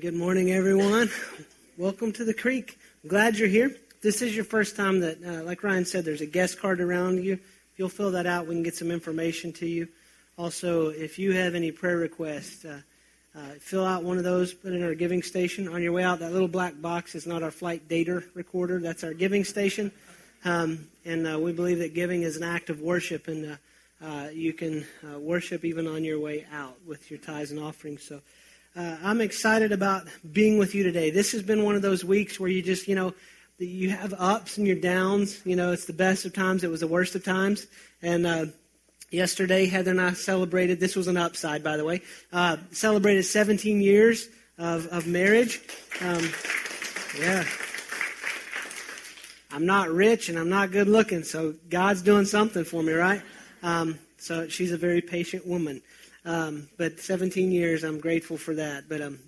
Good morning, everyone. Welcome to the Creek. I'm glad you're here. This is your first time that, uh, like Ryan said, there's a guest card around you. If you'll fill that out, we can get some information to you. Also, if you have any prayer requests, uh, uh, fill out one of those, put it in our giving station. On your way out, that little black box is not our flight data recorder, that's our giving station. Um, and uh, we believe that giving is an act of worship, and uh, uh, you can worship even on your way out with your tithes and offerings. So uh, I'm excited about being with you today. This has been one of those weeks where you just, you know, you have ups and your downs. You know, it's the best of times. It was the worst of times. And uh, yesterday, Heather and I celebrated. This was an upside, by the way. Uh, celebrated 17 years of, of marriage. Um, yeah. I'm not rich and I'm not good looking, so God's doing something for me, right? Um, so she's a very patient woman. Um, but 17 years, I'm grateful for that. But um,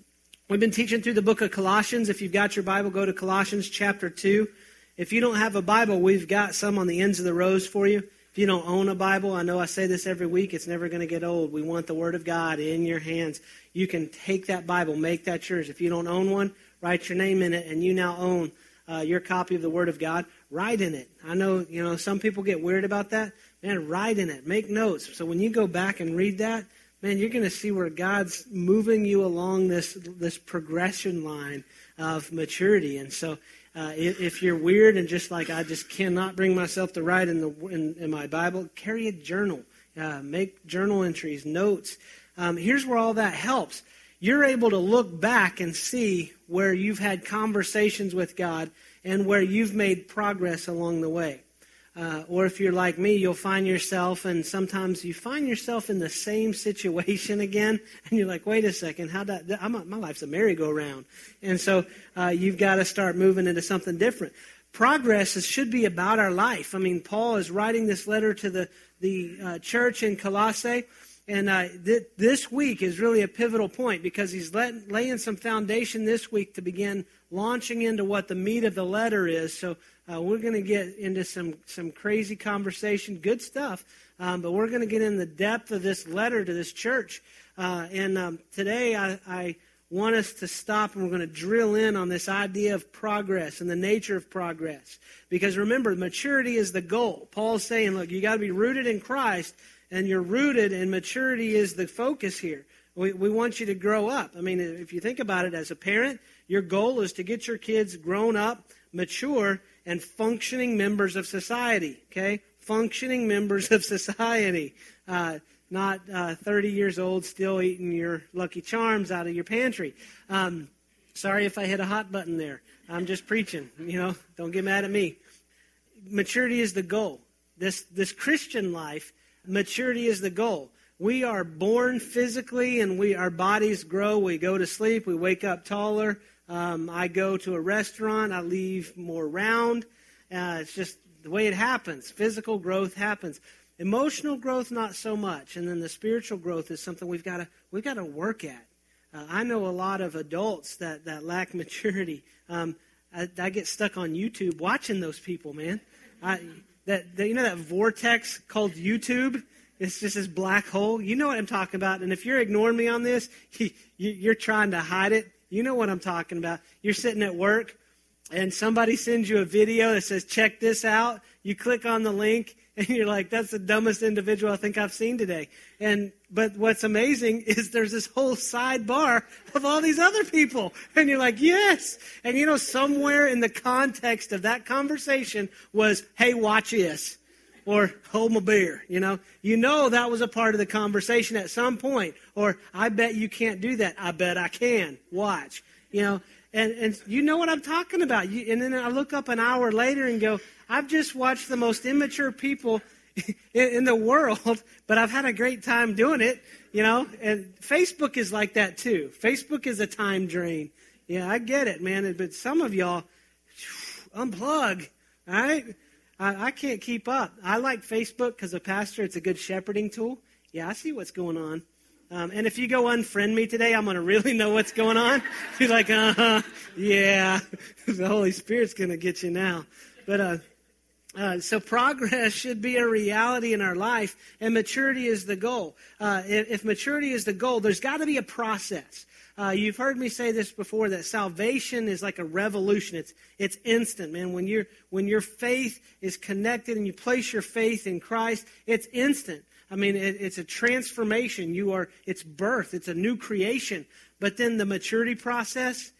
we've been teaching through the book of Colossians. If you've got your Bible, go to Colossians chapter 2. If you don't have a Bible, we've got some on the ends of the rows for you. If you don't own a Bible, I know I say this every week, it's never going to get old. We want the Word of God in your hands. You can take that Bible, make that yours. If you don't own one, write your name in it, and you now own uh, your copy of the Word of God. Write in it. I know, you know, some people get weird about that. Man, write in it. Make notes. So when you go back and read that, man, you're going to see where God's moving you along this this progression line of maturity. And so, uh, if you're weird and just like I just cannot bring myself to write in the in, in my Bible, carry a journal, uh, make journal entries, notes. Um, here's where all that helps. You're able to look back and see where you've had conversations with God and where you've made progress along the way. Uh, or if you're like me, you'll find yourself, and sometimes you find yourself in the same situation again, and you're like, wait a second, how that? I'm a, my life's a merry-go-round, and so uh, you've got to start moving into something different. Progress is, should be about our life. I mean, Paul is writing this letter to the the uh, church in Colossae, and uh, th- this week is really a pivotal point because he's let, laying some foundation this week to begin launching into what the meat of the letter is. So uh, we're going to get into some, some crazy conversation, good stuff, um, but we're going to get in the depth of this letter to this church. Uh, and um, today I, I want us to stop and we're going to drill in on this idea of progress and the nature of progress. Because remember, maturity is the goal. Paul's saying, look, you got to be rooted in Christ and you're rooted, and maturity is the focus here. We, we want you to grow up. I mean, if you think about it as a parent, your goal is to get your kids grown up, mature, and functioning members of society. Okay? Functioning members of society. Uh, not uh, 30 years old, still eating your Lucky Charms out of your pantry. Um, sorry if I hit a hot button there. I'm just preaching. You know, don't get mad at me. Maturity is the goal. This, this Christian life maturity is the goal. We are born physically and we our bodies grow. We go to sleep, we wake up taller. Um, I go to a restaurant, I leave more round. Uh, it's just the way it happens. Physical growth happens. Emotional growth, not so much. And then the spiritual growth is something we've got to we've got to work at. Uh, I know a lot of adults that that lack maturity. Um, I, I, get stuck on YouTube watching those people, man. I, that, that you know that vortex called YouTube. It's just this black hole. You know what I'm talking about. And if you're ignoring me on this, you're trying to hide it. You know what I'm talking about. You're sitting at work, and somebody sends you a video that says, "Check this out." You click on the link, and you're like, that's the dumbest individual I think I've seen today. And but what's amazing is there's this whole sidebar of all these other people. And you're like, yes. And you know, somewhere in the context of that conversation was, hey, watch this. Or hold my beer, you know. You know that was a part of the conversation at some point. Or I bet you can't do that. I bet I can. Watch. You know, and, and you know what I'm talking about. You, and then I look up an hour later and go, I've just watched the most immature people in, in the world, but I've had a great time doing it, you know. And Facebook is like that too. Facebook is a time drain. Yeah, I get it, man. But some of y'all unplug, all right? I, I can't keep up. I like Facebook because a pastor, it's a good shepherding tool. Yeah, I see what's going on. Um, and if you go unfriend me today, I'm going to really know what's going on. You're like, uh huh, yeah, the Holy Spirit's going to get you now. But uh, uh, so progress should be a reality in our life, and maturity is the goal. Uh, if, if, maturity is the goal, there's got to be a process. Uh, you've heard me say this before that salvation is like a revolution. It's it's instant, man. When your when your faith is connected and you place your faith in Christ, it's instant. I mean, it, it's a transformation. You are it's birth. It's a new creation. But then the maturity process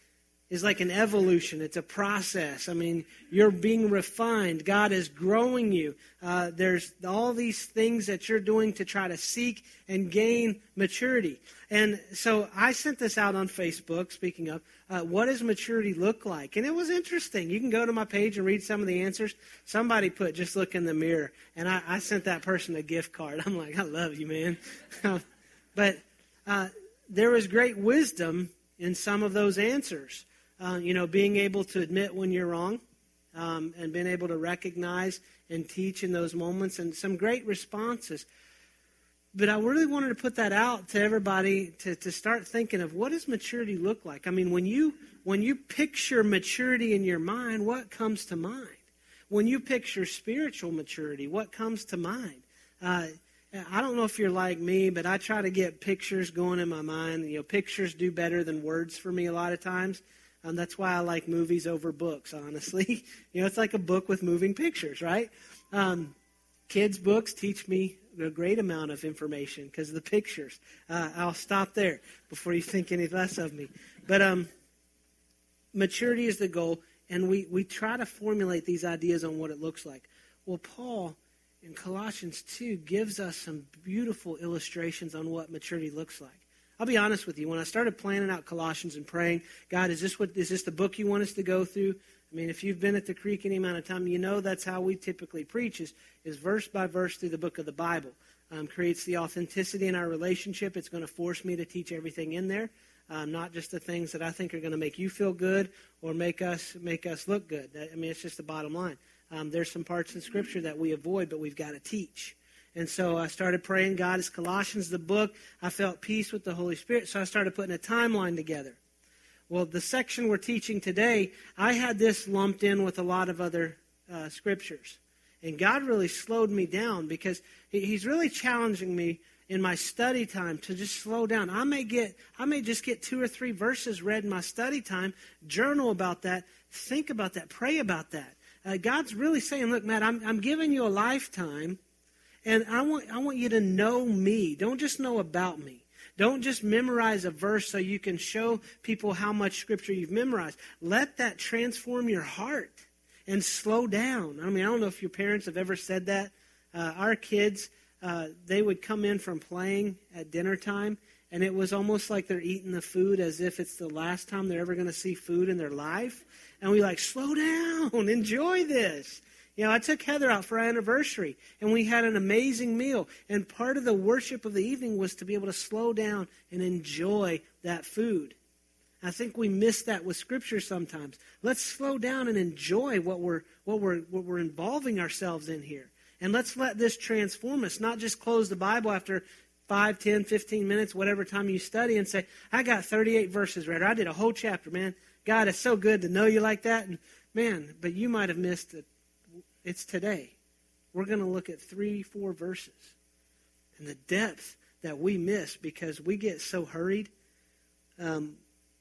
is like an evolution. It's a process. I mean, you're being refined. God is growing you. Uh, there's all these things that you're doing to try to seek and gain maturity. And so I sent this out on Facebook, speaking of, uh, what does maturity look like? And it was interesting. You can go to my page and read some of the answers. Somebody put, just look in the mirror. And I, I sent that person a gift card. I'm like, I love you, man. but uh, there was great wisdom in some of those answers uh, you know, being able to admit when you're wrong um, and being able to recognize and teach in those moments, and some great responses. But I really wanted to put that out to everybody to, to start thinking of what does maturity look like? I mean, when you when you picture maturity in your mind, what comes to mind? When you picture spiritual maturity, what comes to mind? Uh, I don't know if you're like me, but I try to get pictures going in my mind. You know, pictures do better than words for me a lot of times. That's why I like movies over books, honestly. you know, it's like a book with moving pictures, right? Um, kids' books teach me a great amount of information because of the pictures. Uh, I'll stop there before you think any less of me. But um, maturity is the goal, and we, we try to formulate these ideas on what it looks like. Well, Paul in Colossians 2 gives us some beautiful illustrations on what maturity looks like. I'll be honest with you. When I started planning out Colossians and praying, God, is this what is this the book you want us to go through? I mean, if you've been at the creek any amount of time, you know that's how we typically preach is, is verse by verse through the book of the Bible. Um, creates the authenticity in our relationship. It's going to force me to teach everything in there, um, not just the things that I think are going to make you feel good or make us make us look good. I mean, it's just the bottom line. Um, there's some parts in Scripture that we avoid, but we've got to teach. And so I started praying, God, is Colossians the book. I felt peace with the Holy Spirit, so I started putting a timeline together. Well, the section we're teaching today, I had this lumped in with a lot of other uh, scriptures. And God really slowed me down because He's really challenging me in my study time to just slow down. I may get I may just get two or three verses read in my study time, journal about that, think about that, pray about that. Uh, God's really saying, look, Matt, I'm, I'm giving you a lifetime and I want, I want you to know me. Don't just know about me. Don't just memorize a verse so you can show people how much scripture you've memorized. Let that transform your heart and slow down. I mean, I don't know if your parents have ever said that. Uh, our kids, uh, they would come in from playing at dinner time, and it was almost like they're eating the food as if it's the last time they're ever going to see food in their life. And we like, slow down, enjoy this. You know, I took Heather out for our anniversary, and we had an amazing meal. And part of the worship of the evening was to be able to slow down and enjoy that food. I think we miss that with Scripture sometimes. Let's slow down and enjoy what we're, what we're, what we're involving ourselves in here. And let's let this transform us, not just close the Bible after 5, 10, 15 minutes, whatever time you study, and say, I got 38 verses read, or I did a whole chapter, man. God, it's so good to know you like that. And man, but you might have missed it it's today. We're going to look at three, four verses and the depth that we miss because we get so hurried. Um,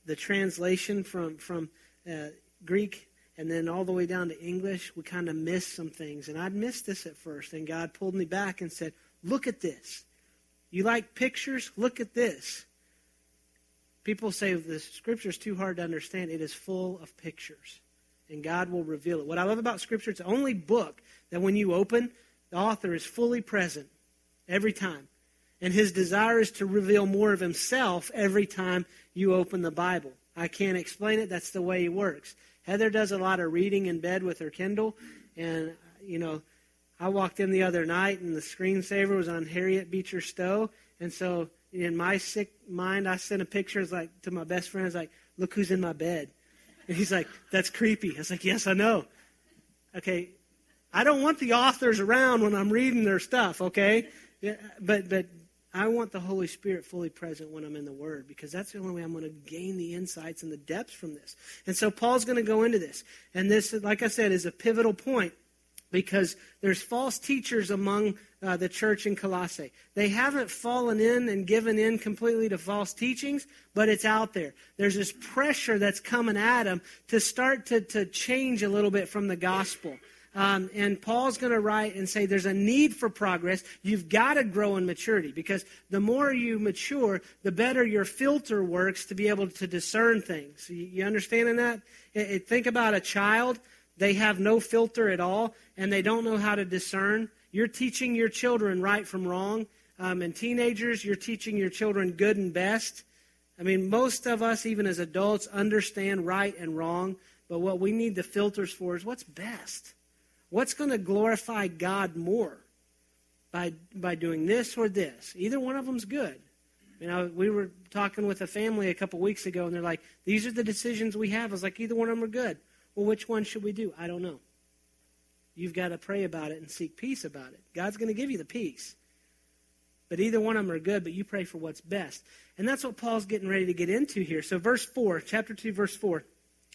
the translation from from uh, Greek and then all the way down to English, we kind of miss some things. And I'd missed this at first, and God pulled me back and said, "Look at this. You like pictures? Look at this." People say the scripture is too hard to understand. It is full of pictures and God will reveal it. What I love about Scripture, it's the only book that when you open, the author is fully present every time. And his desire is to reveal more of himself every time you open the Bible. I can't explain it. That's the way he works. Heather does a lot of reading in bed with her Kindle. And, you know, I walked in the other night and the screensaver was on Harriet Beecher Stowe. And so in my sick mind, I sent a picture like to my best friend. I was like, look who's in my bed. And he's like, that's creepy. I was like, yes, I know. Okay, I don't want the authors around when I'm reading their stuff, okay? Yeah, but, but I want the Holy Spirit fully present when I'm in the Word because that's the only way I'm going to gain the insights and the depths from this. And so Paul's going to go into this. And this, like I said, is a pivotal point because there's false teachers among uh, the church in Colossae. They haven't fallen in and given in completely to false teachings, but it's out there. There's this pressure that's coming at them to start to, to change a little bit from the gospel. Um, and Paul's going to write and say there's a need for progress. You've got to grow in maturity because the more you mature, the better your filter works to be able to discern things. You, you understanding that? It, it, think about a child. They have no filter at all, and they don't know how to discern. You're teaching your children right from wrong. Um, and teenagers, you're teaching your children good and best. I mean, most of us, even as adults, understand right and wrong, but what we need the filters for is what's best. What's going to glorify God more by, by doing this or this? Either one of them's good. You know, we were talking with a family a couple weeks ago, and they're like, "These are the decisions we have." I was like, "Either one of them are good." Well, which one should we do? I don't know. You've got to pray about it and seek peace about it. God's going to give you the peace. But either one of them are good, but you pray for what's best. And that's what Paul's getting ready to get into here. So, verse 4, chapter 2, verse 4.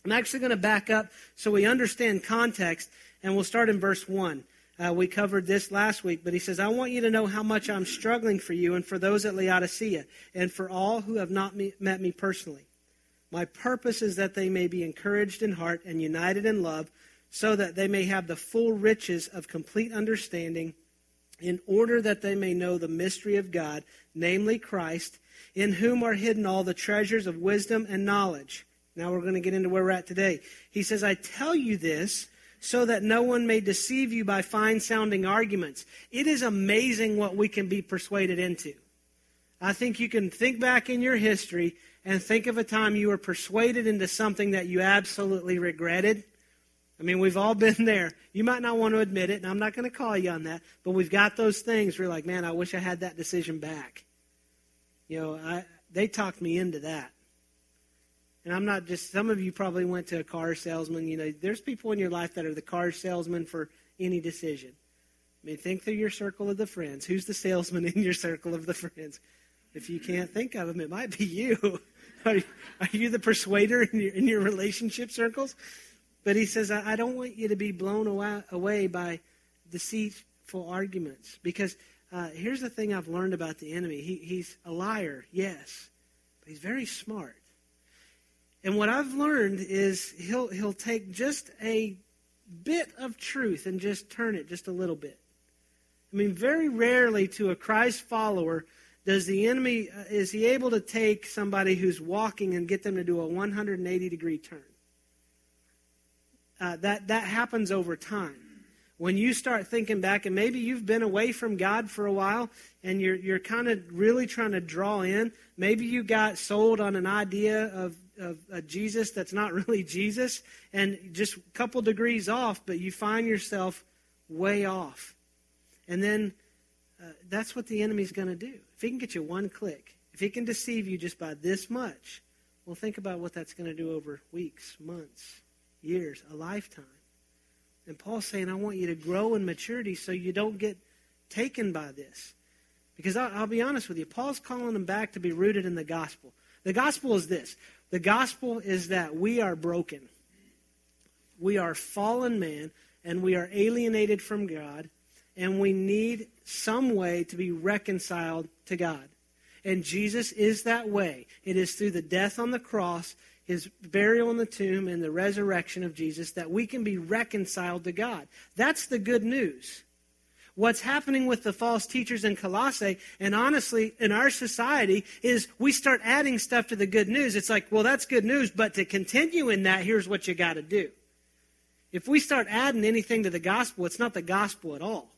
I'm actually going to back up so we understand context, and we'll start in verse 1. Uh, we covered this last week, but he says, I want you to know how much I'm struggling for you and for those at Laodicea, and for all who have not me, met me personally. My purpose is that they may be encouraged in heart and united in love, so that they may have the full riches of complete understanding, in order that they may know the mystery of God, namely Christ, in whom are hidden all the treasures of wisdom and knowledge. Now we're going to get into where we're at today. He says, I tell you this so that no one may deceive you by fine sounding arguments. It is amazing what we can be persuaded into. I think you can think back in your history and think of a time you were persuaded into something that you absolutely regretted. I mean, we've all been there. You might not want to admit it, and I'm not going to call you on that, but we've got those things where you're like, man, I wish I had that decision back. You know, I, they talked me into that. And I'm not just, some of you probably went to a car salesman. You know, there's people in your life that are the car salesman for any decision. I mean, think through your circle of the friends. Who's the salesman in your circle of the friends? If you can't think of them, it might be you. are, you are you the persuader in your, in your relationship circles? But he says, I, I don't want you to be blown away, away by deceitful arguments. Because uh, here's the thing I've learned about the enemy he, he's a liar, yes, but he's very smart. And what I've learned is he'll, he'll take just a bit of truth and just turn it just a little bit. I mean, very rarely to a Christ follower does the enemy, uh, is he able to take somebody who's walking and get them to do a 180 degree turn? Uh, that, that happens over time. When you start thinking back, and maybe you've been away from God for a while, and you're, you're kind of really trying to draw in. Maybe you got sold on an idea of of a Jesus that's not really Jesus, and just a couple degrees off, but you find yourself way off. And then uh, that's what the enemy's going to do. If he can get you one click, if he can deceive you just by this much, well, think about what that's going to do over weeks, months, years, a lifetime. And Paul's saying, I want you to grow in maturity so you don't get taken by this. Because I'll, I'll, be honest with you, Paul's calling them back to be rooted in the gospel. The gospel is this the gospel is that we are broken. We are fallen man, and we are alienated from God, and we need some way to be reconciled to God. And Jesus is that way. It is through the death on the cross, his burial in the tomb, and the resurrection of Jesus that we can be reconciled to God. That's the good news what's happening with the false teachers in Colossae, and honestly, in our society, is we start adding stuff to the good news. It's like, well, that's good news, but to continue in that, here's what you got to do. If we start adding anything to the gospel, it's not the gospel at all.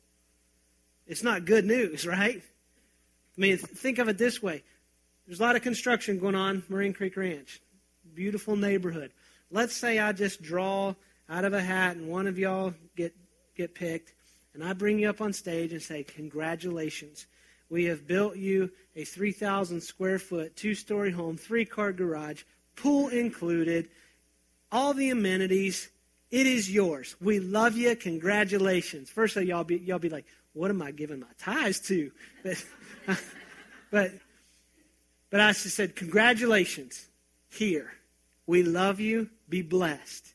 It's not good news, right? I mean, think of it this way. There's a lot of construction going on, Marine Creek Ranch. Beautiful neighborhood. Let's say I just draw out of a hat and one of y'all get, get picked and I bring you up on stage and say, Congratulations. We have built you a 3,000 square foot, two story home, three car garage, pool included, all the amenities. It is yours. We love you. Congratulations. First of all, y'all be, y'all be like, What am I giving my tithes to? But, but, but I just said, Congratulations. Here. We love you. Be blessed.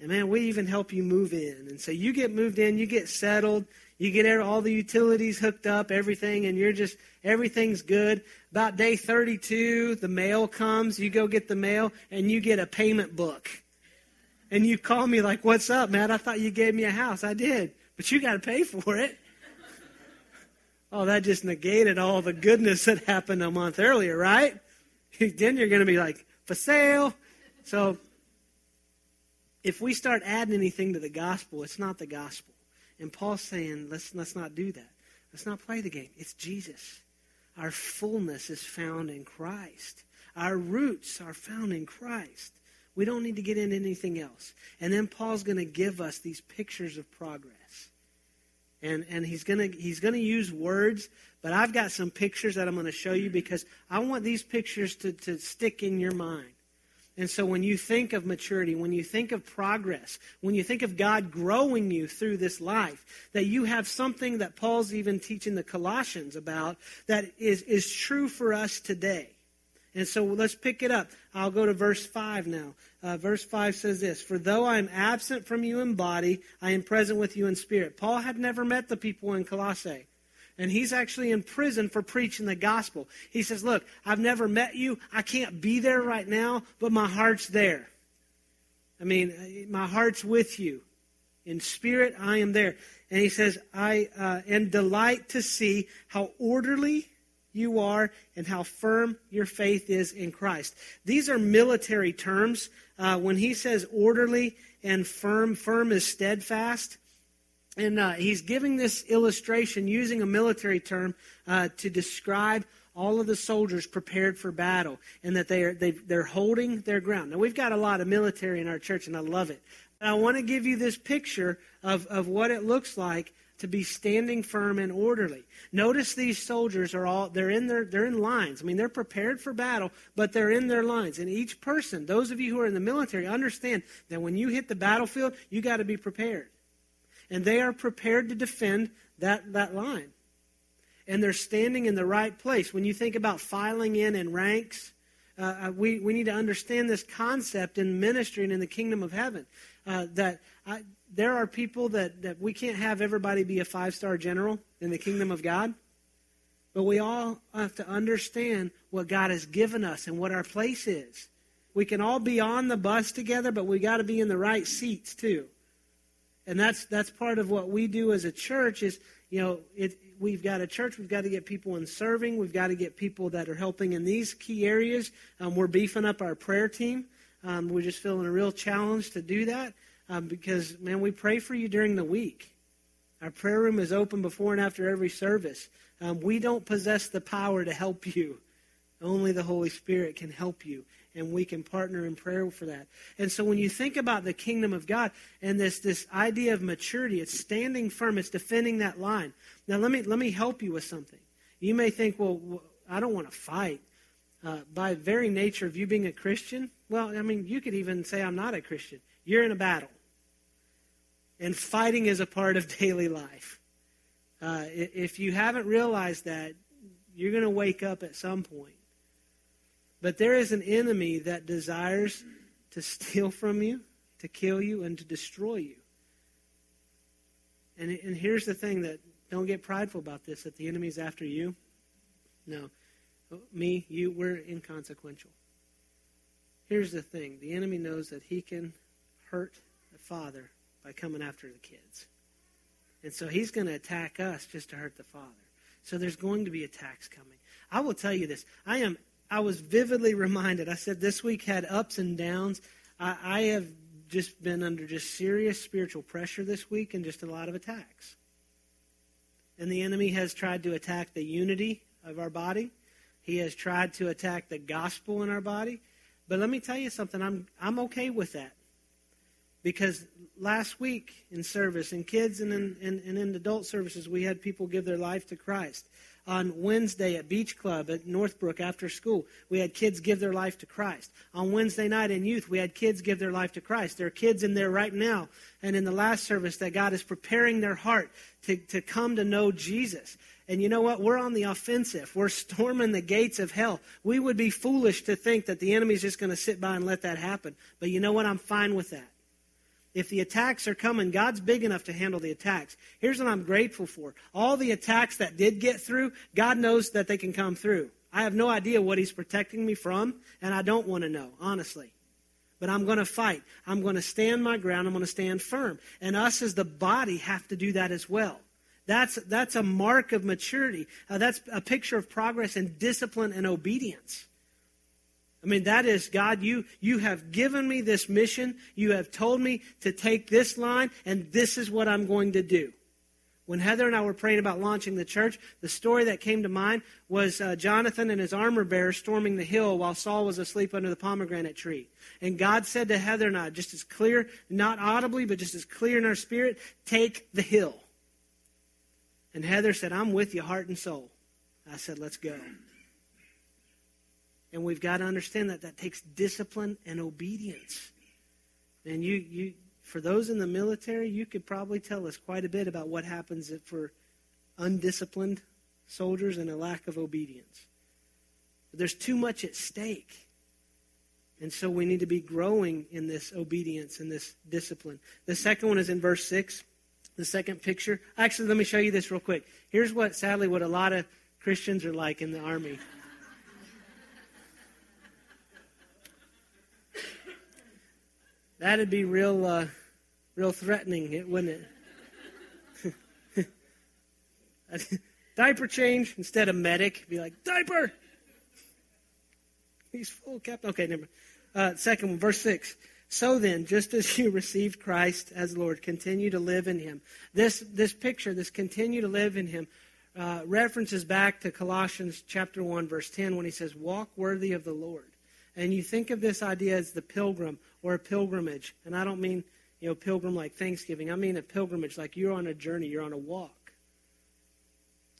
And man, we even help you move in. And so you get moved in, you get settled, you get er, all the utilities hooked up, everything, and you're just, everything's good. About day 32, the mail comes, you go get the mail, and you get a payment book. And you call me like, what's up, man? I thought you gave me a house. I did. But you got to pay for it. Oh, that just negated all the goodness that happened a month earlier, right? then you're going to be like, for sale. So if we start adding anything to the gospel, it's not the gospel. And Paul's saying, let's, let's not do that. Let's not play the game. It's Jesus. Our fullness is found in Christ. Our roots are found in Christ. We don't need to get into anything else. And then Paul's going to give us these pictures of progress. And, and he's to he's to use words, but I've got some pictures that I'm going to show you because I want these pictures to, to stick in your mind. And so when you think of maturity, when you think of progress, when you think of God growing you through this life, that you have something that Paul's even teaching the Colossians about that is, is true for us today. And so let's pick it up. I'll go to verse 5 now. Uh, verse 5 says this For though I am absent from you in body, I am present with you in spirit. Paul had never met the people in Colossae and he's actually in prison for preaching the gospel. He says, Look, I've never met you. I can't be there right now, but my heart's there. I mean, my heart's with you. In spirit, I am there. And he says, I uh, am delight to see how orderly you are and how firm your faith is in Christ. These are military terms. Uh, when he says orderly and firm, firm is steadfast. And uh, he's giving this illustration using a military term uh, to describe all of the soldiers prepared for battle and that they are, they, they're holding their ground. Now, we've got a lot of military in our church, and I love it. I want to give you this picture of, of what it looks like to be standing firm and orderly. Notice these soldiers are all they're in their they're in lines. I mean, they're prepared for battle, but they're in their lines. And each person, those of you who are in the military, understand that when you hit the battlefield, you got to be prepared and they are prepared to defend that, that line. And they're standing in the right place. When you think about filing in in ranks, uh, uh, we, we need to understand this concept in ministry and in the kingdom of heaven. Uh, that I, there are people that, that we can't have everybody be a five star general in the kingdom of God. But we all have to understand what God has given us and what our place is. We can all be on the bus together, but we got to be in the right seats too and that's that's part of what we do as a church is you know it, we've got a church we've got to get people in serving we've got to get people that are helping in these key areas um, we're beefing up our prayer team um, we're just feeling a real challenge to do that um, because man we pray for you during the week our prayer room is open before and after every service um, we don't possess the power to help you only the holy spirit can help you and we can partner in prayer for that. And so when you think about the kingdom of God and this, this idea of maturity, it's standing firm, it's defending that line. Now, let me, let me help you with something. You may think, well, I don't want to fight. Uh, by very nature of you being a Christian, well, I mean, you could even say, I'm not a Christian. You're in a battle. And fighting is a part of daily life. Uh, if you haven't realized that, you're going to wake up at some point but there is an enemy that desires to steal from you, to kill you, and to destroy you. And, and here's the thing that don't get prideful about this that the enemy's after you. No. Me, you, we're inconsequential. Here's the thing the enemy knows that he can hurt the father by coming after the kids. And so he's going to attack us just to hurt the father. So there's going to be attacks coming. I will tell you this I am I was vividly reminded. I said this week had ups and downs. I, I have just been under just serious spiritual pressure this week and just a lot of attacks. And the enemy has tried to attack the unity of our body. He has tried to attack the gospel in our body. But let me tell you something, I'm, I'm okay with that. Because last week in service, in kids and in, in, and in adult services, we had people give their life to Christ on Wednesday at Beach Club at Northbrook after school, we had kids give their life to Christ. On Wednesday night in youth, we had kids give their life to Christ. There are kids in there right now and in the last service that God is preparing their heart to, to come to know Jesus. And you know what? We're on the offensive. We're storming the gates of hell. We would be foolish to think that the enemy's just going to sit by and let that happen. But you know what? I'm fine with that. If the attacks are coming, God's big enough to handle the attacks. Here's what I'm grateful for. All the attacks that did get through, God knows that they can come through. I have no idea what He's protecting me from, and I don't want to know, honestly. But I'm going to fight. I'm going to stand my ground. I'm going to stand firm. And us as the body have to do that as well. That's, that's a mark of maturity. Uh, that's a picture of progress and discipline and obedience. I mean, that is, God, you, you have given me this mission. You have told me to take this line, and this is what I'm going to do. When Heather and I were praying about launching the church, the story that came to mind was uh, Jonathan and his armor bearer storming the hill while Saul was asleep under the pomegranate tree. And God said to Heather and I, just as clear, not audibly, but just as clear in our spirit, take the hill. And Heather said, I'm with you, heart and soul. I said, let's go. And we've got to understand that that takes discipline and obedience. And you, you, for those in the military, you could probably tell us quite a bit about what happens for undisciplined soldiers and a lack of obedience. But there's too much at stake. And so we need to be growing in this obedience and this discipline. The second one is in verse 6, the second picture. Actually, let me show you this real quick. Here's what, sadly, what a lot of Christians are like in the army. That'd be real, uh, real threatening, it wouldn't it? diaper change instead of medic. Be like diaper. He's full captain. Okay, never. Uh, second one, verse six. So then, just as you received Christ as Lord, continue to live in Him. This this picture, this continue to live in Him, uh, references back to Colossians chapter one, verse ten, when He says, "Walk worthy of the Lord." And you think of this idea as the pilgrim or a pilgrimage. And I don't mean, you know, pilgrim like Thanksgiving. I mean a pilgrimage like you're on a journey, you're on a walk.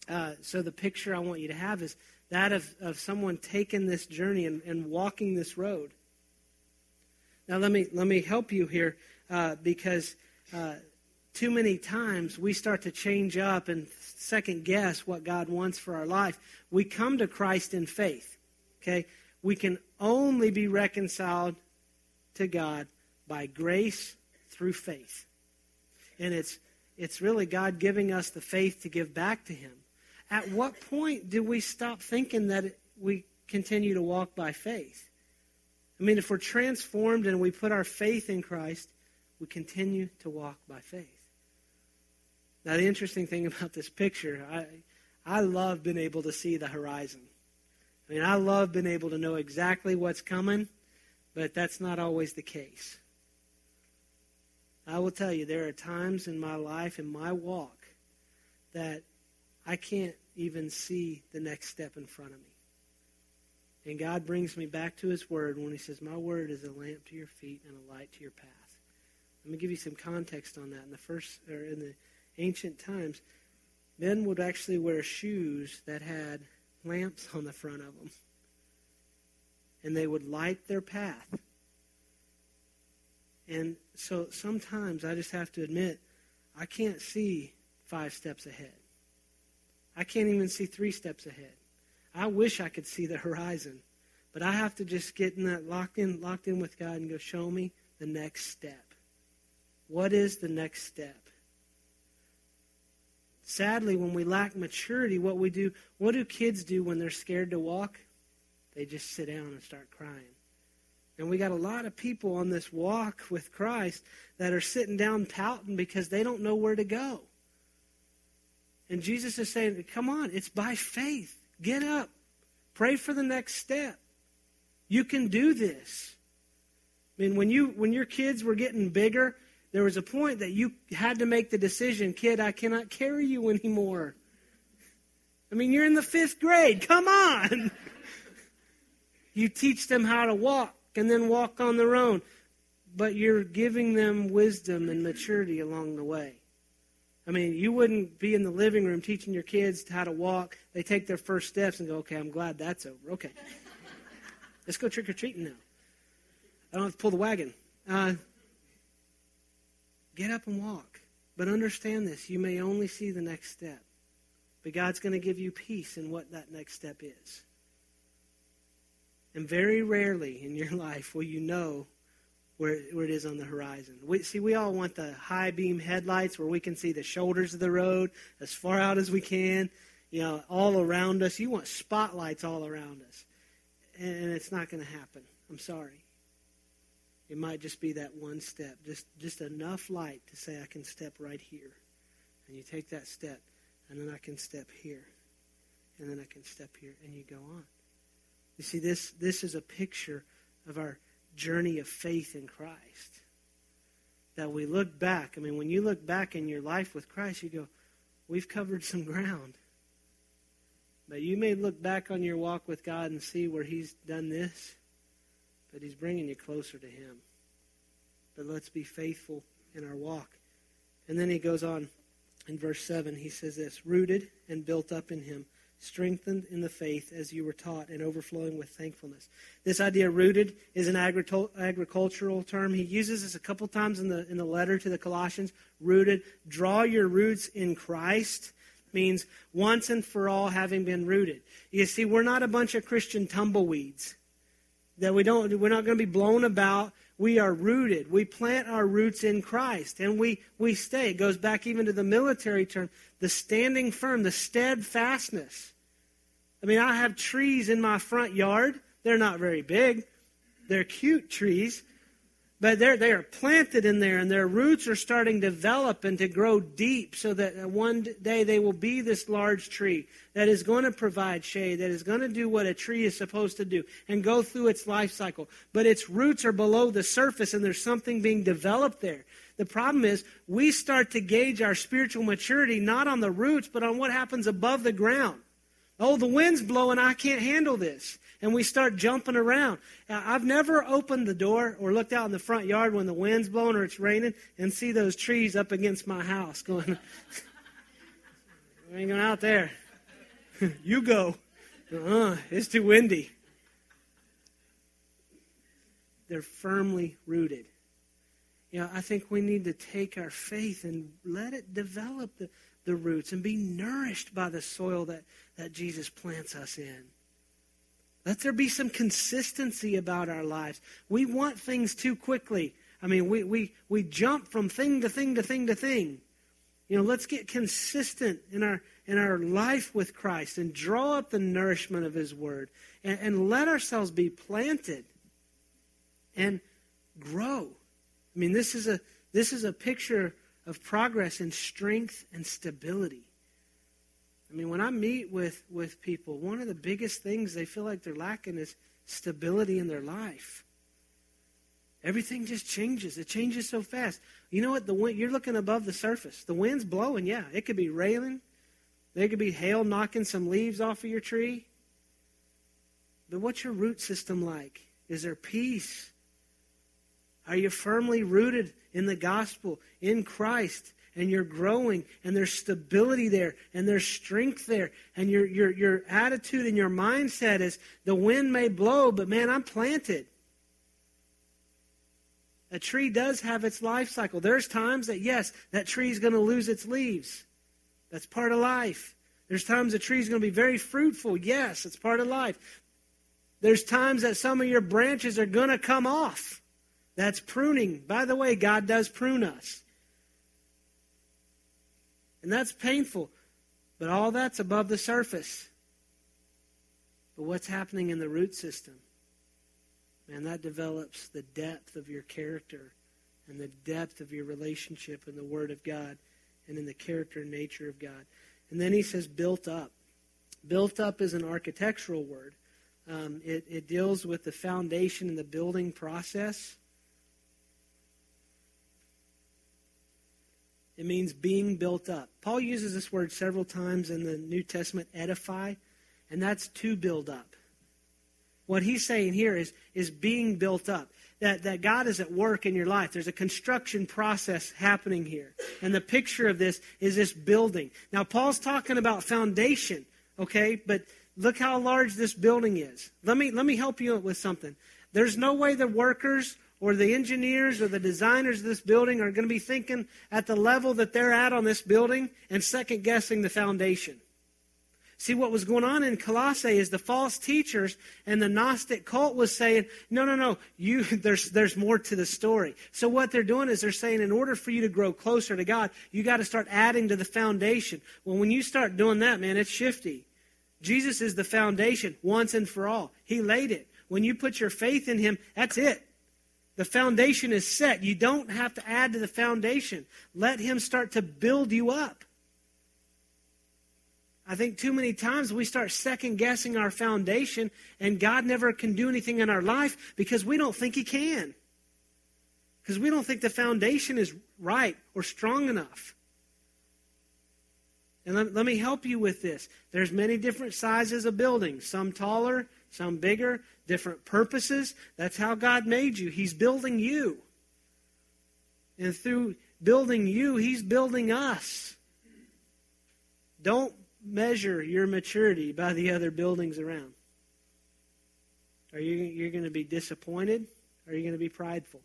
Uh, so the picture I want you to have is that of, of someone taking this journey and, and walking this road. Now let me let me help you here uh, because uh, too many times we start to change up and second guess what God wants for our life. We come to Christ in faith. Okay, we can only be reconciled to God by grace through faith. And it's, it's really God giving us the faith to give back to Him. At what point do we stop thinking that we continue to walk by faith? I mean, if we're transformed and we put our faith in Christ, we continue to walk by faith. Now, the interesting thing about this picture, I, I love being able to see the horizon. I mean, I love being able to know exactly what's coming, but that's not always the case. I will tell you, there are times in my life, in my walk, that I can't even see the next step in front of me. And God brings me back to His Word when He says, My Word is a lamp to your feet and a light to your path. Let me give you some context on that. In the first, or in the ancient times, men would actually wear shoes that had lamps on the front of them. And they would light their path. And so sometimes I just have to admit, I can't see five steps ahead. I can't even see three steps ahead. I wish I could see the horizon. But I have to just get in that locked in, locked in with God and go, show me the next step. What is the next step? Sadly, when we lack maturity, what we do, what do kids do when they're scared to walk? They just sit down and start crying. And we got a lot of people on this walk with Christ that are sitting down pouting because they don't know where to go. And Jesus is saying, come on, it's by faith. Get up. Pray for the next step. You can do this. I mean, when you when your kids were getting bigger, there was a point that you had to make the decision, kid, I cannot carry you anymore. I mean, you're in the fifth grade. Come on. you teach them how to walk and then walk on their own. But you're giving them wisdom and maturity along the way. I mean, you wouldn't be in the living room teaching your kids how to walk. They take their first steps and go, okay, I'm glad that's over. Okay. Let's go trick or treating now. I don't have to pull the wagon. Uh, Get up and walk. But understand this you may only see the next step. But God's going to give you peace in what that next step is. And very rarely in your life will you know where, where it is on the horizon. We, see, we all want the high beam headlights where we can see the shoulders of the road as far out as we can, you know, all around us. You want spotlights all around us. And it's not going to happen. I'm sorry. It might just be that one step, just, just enough light to say, I can step right here. And you take that step, and then I can step here. And then I can step here, and you go on. You see, this, this is a picture of our journey of faith in Christ. That we look back. I mean, when you look back in your life with Christ, you go, we've covered some ground. But you may look back on your walk with God and see where He's done this, but He's bringing you closer to Him. But let's be faithful in our walk. And then He goes on in verse 7. He says this rooted and built up in Him strengthened in the faith as you were taught, and overflowing with thankfulness. This idea, rooted, is an agricultural term. He uses this a couple times in the, in the letter to the Colossians. Rooted. Draw your roots in Christ means once and for all having been rooted. You see, we're not a bunch of Christian tumbleweeds. That we don't, we're not going to be blown about. We are rooted. We plant our roots in Christ and we, we stay. It goes back even to the military term the standing firm, the steadfastness. I mean, I have trees in my front yard. They're not very big, they're cute trees, but they're, they are planted in there, and their roots are starting to develop and to grow deep so that one day they will be this large tree that is going to provide shade, that is going to do what a tree is supposed to do and go through its life cycle. But its roots are below the surface, and there's something being developed there. The problem is we start to gauge our spiritual maturity not on the roots, but on what happens above the ground. Oh, the wind's blowing, I can't handle this. And we start jumping around. I've never opened the door or looked out in the front yard when the wind's blowing or it's raining and see those trees up against my house going, I ain't going out there. you go. Uh-uh, it's too windy. They're firmly rooted. You know, I think we need to take our faith and let it develop the, the roots and be nourished by the soil that, that Jesus plants us in. Let there be some consistency about our lives. We want things too quickly. I mean, we, we, we jump from thing to thing to thing to thing. You know, let's get consistent in our in our life with Christ and draw up the nourishment of His Word and, and let ourselves be planted and grow. I mean, this is a this is a picture of progress and strength and stability. I mean, when I meet with, with people, one of the biggest things they feel like they're lacking is stability in their life. Everything just changes. It changes so fast. You know what? The wind, you're looking above the surface. The wind's blowing. Yeah, it could be raining. There could be hail knocking some leaves off of your tree. But what's your root system like? Is there peace? Are you firmly rooted in the gospel, in Christ? And you're growing, and there's stability there, and there's strength there, and your, your, your attitude and your mindset is the wind may blow, but man, I'm planted. A tree does have its life cycle. There's times that, yes, that tree is going to lose its leaves. That's part of life. There's times a tree is going to be very fruitful. Yes, it's part of life. There's times that some of your branches are going to come off. That's pruning. By the way, God does prune us. And that's painful. But all that's above the surface. But what's happening in the root system? Man, that develops the depth of your character and the depth of your relationship in the Word of God and in the character and nature of God. And then he says, built up. Built up is an architectural word. Um, it, it deals with the foundation and the building process. It means being built up. Paul uses this word several times in the New Testament, edify, and that's to build up. What he's saying here is, is being built up. That, that God is at work in your life. There's a construction process happening here. And the picture of this is this building. Now, Paul's talking about foundation, okay? But look how large this building is. Let me, let me help you with something. There's no way the workers or the engineers or the designers of this building are going to be thinking at the level that they're at on this building and second guessing the foundation. See, what was going on in Colossae is the false teachers and the Gnostic cult was saying, no, no, no, you, there's, there's more to the story. So what they're doing is they're saying, in order for you to grow closer to God, you got to start adding to the foundation. Well, when you start doing that, man, it's shifty. Jesus is the foundation once and for all. He laid it. When you put your faith in Him, that's it. The foundation is set. You don't have to add to the foundation. Let Him start to build you up. I think too many times we start second guessing our foundation, and God never can do anything in our life because we don't think He can. Because we don't think the foundation is right or strong enough. And let, let, me help you with this. There's many different sizes of buildings, some taller, some bigger, different purposes. That's how God made you. He's building you. And through building you, He's building us. Don't measure your maturity by the other buildings around? Are you you're going to be disappointed? Are you going to be prideful?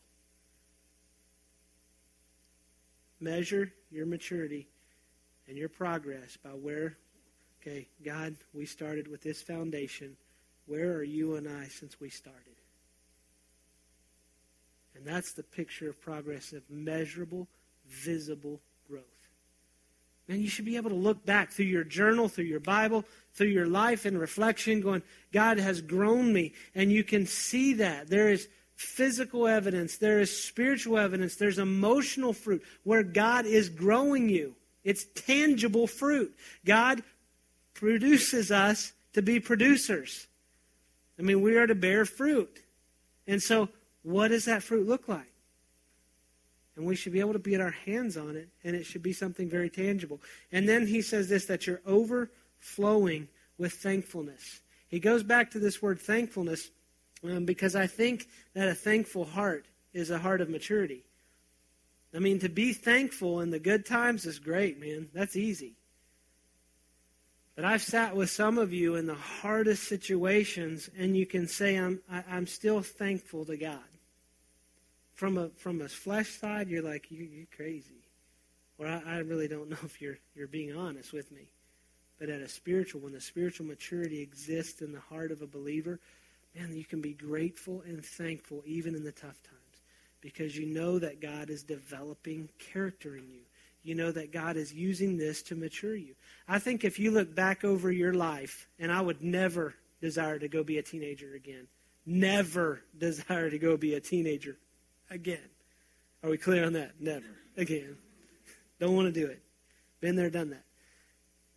Measure your maturity and your progress by where, okay, God, we started with this foundation. Where are you and I since we started? And that's the picture of progress of measurable, visible growth. Man, you should be able to look back through your journal, through your Bible, through your life and reflection, going, God has grown me. And you can see that. There is physical evidence, there is spiritual evidence, there's emotional fruit where God is growing you. It's tangible fruit. God produces us to be producers. I mean, we are to bear fruit. And so, what does that fruit look like? And we should be able to get our hands on it, and it should be something very tangible. And then he says this that you're overflowing with thankfulness. He goes back to this word thankfulness um, because I think that a thankful heart is a heart of maturity. I mean, to be thankful in the good times is great, man. That's easy. But I've sat with some of you in the hardest situations, and you can say, I'm, I, am i am still thankful to God from a from a flesh side, you're like you, you're crazy, or I, I really don't know if you're you're being honest with me. But at a spiritual, when the spiritual maturity exists in the heart of a believer, man, you can be grateful and thankful even in the tough times because you know that God is developing character in you. You know that God is using this to mature you. I think if you look back over your life, and I would never desire to go be a teenager again, never desire to go be a teenager again. Are we clear on that? Never again. Don't want to do it. Been there, done that.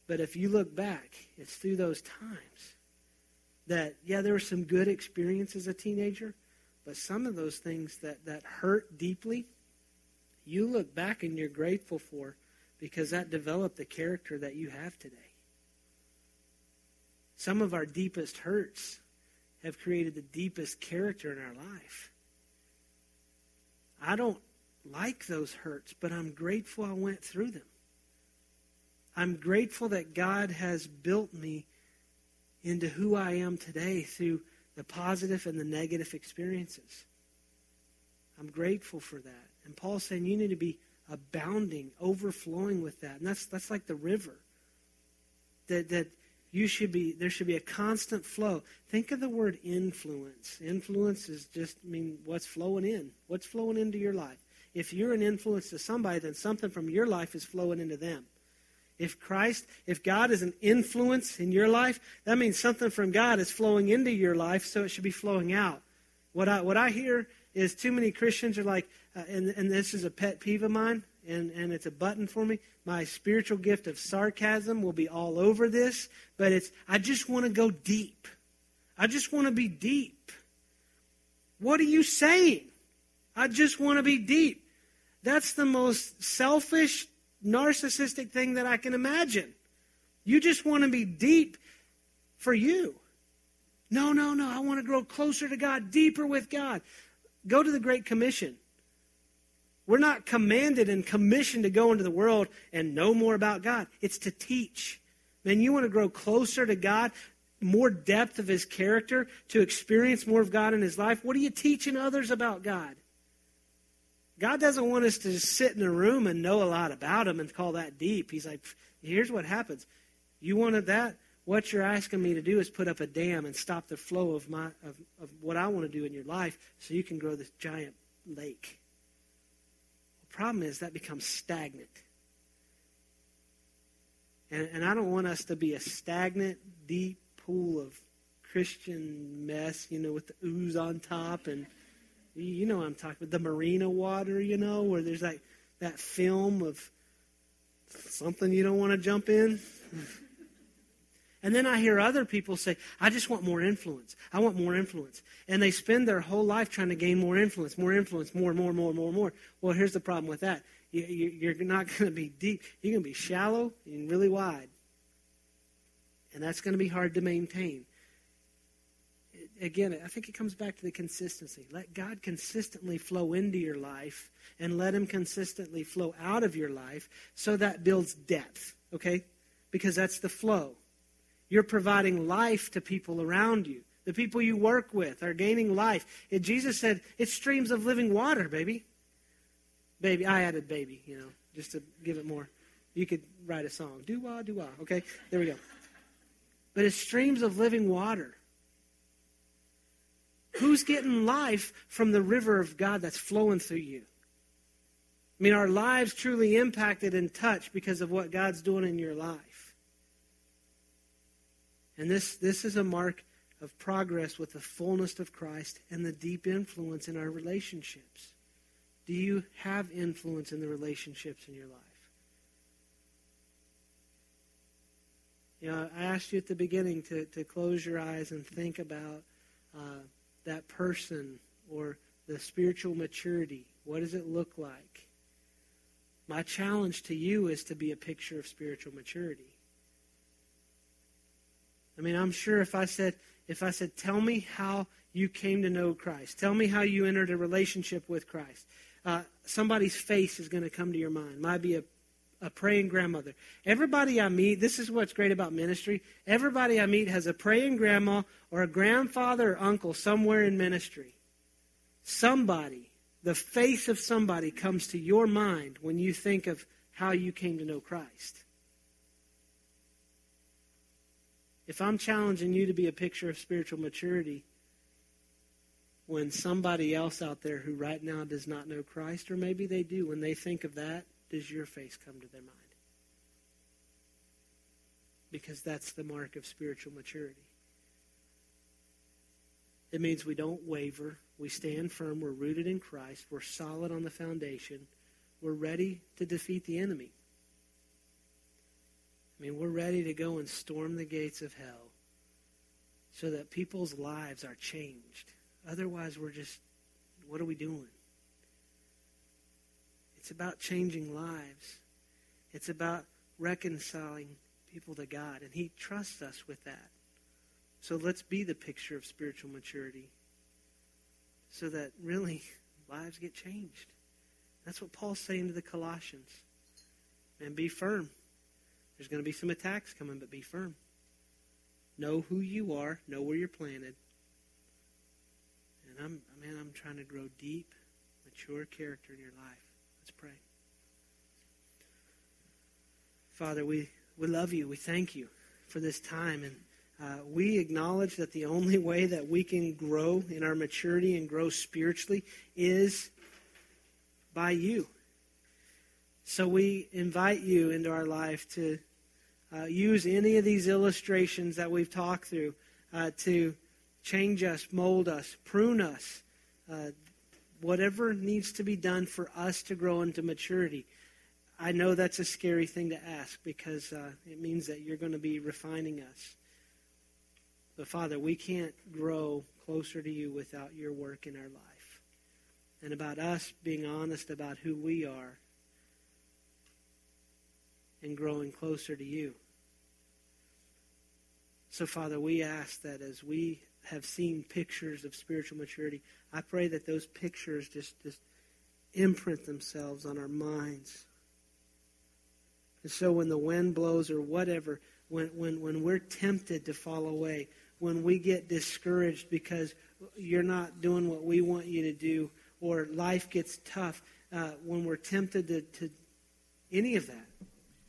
But if you look back, it's through those times that, yeah, there were some good experiences as a teenager, but some of those things that, that hurt deeply, you look back and you're grateful for because that developed the character that you have today. Some of our deepest hurts have created the deepest character in our life. I don't like those hurts, but I'm grateful I went through them. I'm grateful that God has built me into who I am today through the positive and the negative experiences. I'm grateful for that. And Paul's saying you need to be abounding, overflowing with that. And that's that's like the river. That that you should be there should be a constant flow. Think of the word influence. Influence is just I mean what's flowing in. What's flowing into your life? If you're an influence to somebody then something from your life is flowing into them. If christ if god is an influence in your life that means something from god is flowing into your life so it should be flowing out. What i what i hear is too many christians are like uh, and, and this is a pet peeve of mine and, and it's a button for me. My spiritual gift of sarcasm will be all over this, but it's, I just want to go deep. I just want to be deep. What are you saying? I just want to be deep. That's the most selfish, narcissistic thing that I can imagine. You just want to be deep for you. No, no, no. I want to grow closer to God, deeper with God. Go to the Great Commission. We're not commanded and commissioned to go into the world and know more about God. It's to teach. Man, you want to grow closer to God, more depth of His character, to experience more of God in His life. What are you teaching others about God? God doesn't want us to just sit in a room and know a lot about Him and call that deep. He's like, here's what happens. You wanted that? What you're asking me to do is put up a dam and stop the flow of my of, of what I want to do in your life so you can grow this giant lake. The problem is that becomes stagnant. And, and I don't want us to be a stagnant, deep pool of Christian mess, you know, with the ooze on top and you know what I'm talking about, the marina water, you know, where there's like that film of something you don't want to jump in. And then I hear other people say, I just want more influence. I want more influence. And they spend their whole life trying to gain more influence, more influence, more, more, more, more, more. Well, here's the problem with that you're not going to be deep. You're going to be shallow and really wide. And that's going to be hard to maintain. Again, I think it comes back to the consistency. Let God consistently flow into your life and let Him consistently flow out of your life so that builds depth, okay? Because that's the flow. You're providing life to people around you. The people you work with are gaining life. And Jesus said, it's streams of living water, baby. Baby, I added baby, you know, just to give it more. You could write a song. Do wah, do wah. Okay, there we go. But it's streams of living water. Who's getting life from the river of God that's flowing through you? I mean, our lives truly impacted and touched because of what God's doing in your life. And this, this is a mark of progress with the fullness of Christ and the deep influence in our relationships. Do you have influence in the relationships in your life? You know, I asked you at the beginning to, to close your eyes and think about uh, that person or the spiritual maturity. What does it look like? My challenge to you is to be a picture of spiritual maturity. I mean, I'm sure if I said, if I said, tell me how you came to know Christ, tell me how you entered a relationship with Christ, uh, somebody's face is going to come to your mind. Might be a, a praying grandmother. Everybody I meet, this is what's great about ministry. Everybody I meet has a praying grandma or a grandfather or uncle somewhere in ministry. Somebody, the face of somebody comes to your mind when you think of how you came to know Christ. If I'm challenging you to be a picture of spiritual maturity, when somebody else out there who right now does not know Christ, or maybe they do, when they think of that, does your face come to their mind? Because that's the mark of spiritual maturity. It means we don't waver. We stand firm. We're rooted in Christ. We're solid on the foundation. We're ready to defeat the enemy. I mean, we're ready to go and storm the gates of hell so that people's lives are changed. Otherwise, we're just, what are we doing? It's about changing lives. It's about reconciling people to God. And He trusts us with that. So let's be the picture of spiritual maturity so that really lives get changed. That's what Paul's saying to the Colossians. And be firm. There's going to be some attacks coming, but be firm. Know who you are, know where you're planted. And I'm man, I'm trying to grow deep, mature character in your life. Let's pray. Father, we, we love you. We thank you for this time. And uh, we acknowledge that the only way that we can grow in our maturity and grow spiritually is by you. So we invite you into our life to uh, use any of these illustrations that we've talked through uh, to change us, mold us, prune us, uh, whatever needs to be done for us to grow into maturity. I know that's a scary thing to ask because uh, it means that you're going to be refining us. But Father, we can't grow closer to you without your work in our life. And about us being honest about who we are and growing closer to you. So, Father, we ask that as we have seen pictures of spiritual maturity, I pray that those pictures just, just imprint themselves on our minds. And so when the wind blows or whatever, when, when, when we're tempted to fall away, when we get discouraged because you're not doing what we want you to do, or life gets tough, uh, when we're tempted to, to any of that,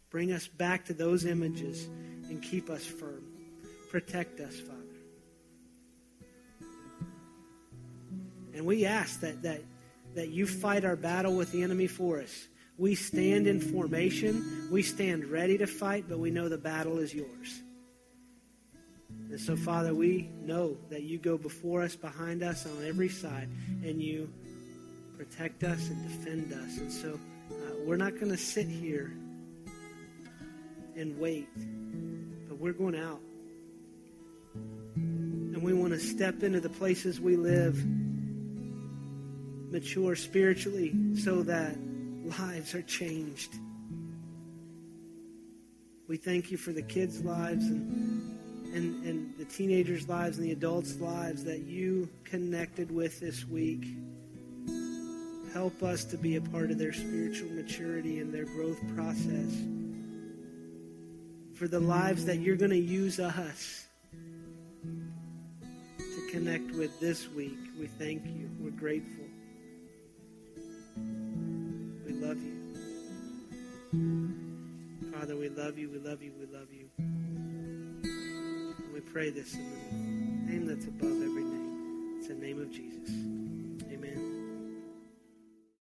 Bring us back to those images and keep us firm. protect us, Father. And we ask that, that, that you fight our battle with the enemy for us. We stand in formation. We stand ready to fight, but we know the battle is yours. And so, Father, we know that you go before us, behind us, on every side, and you protect us and defend us. And so, uh, we're not going to sit here and wait, but we're going out. And we want to step into the places we live, mature spiritually, so that lives are changed. We thank you for the kids' lives and, and, and the teenagers' lives and the adults' lives that you connected with this week. Help us to be a part of their spiritual maturity and their growth process. For the lives that you're going to use us to connect with this week, we thank you. We're grateful. We love you. Father, we love you, we love you, we love you. And we pray this in the name that's above every name. It's the name of Jesus.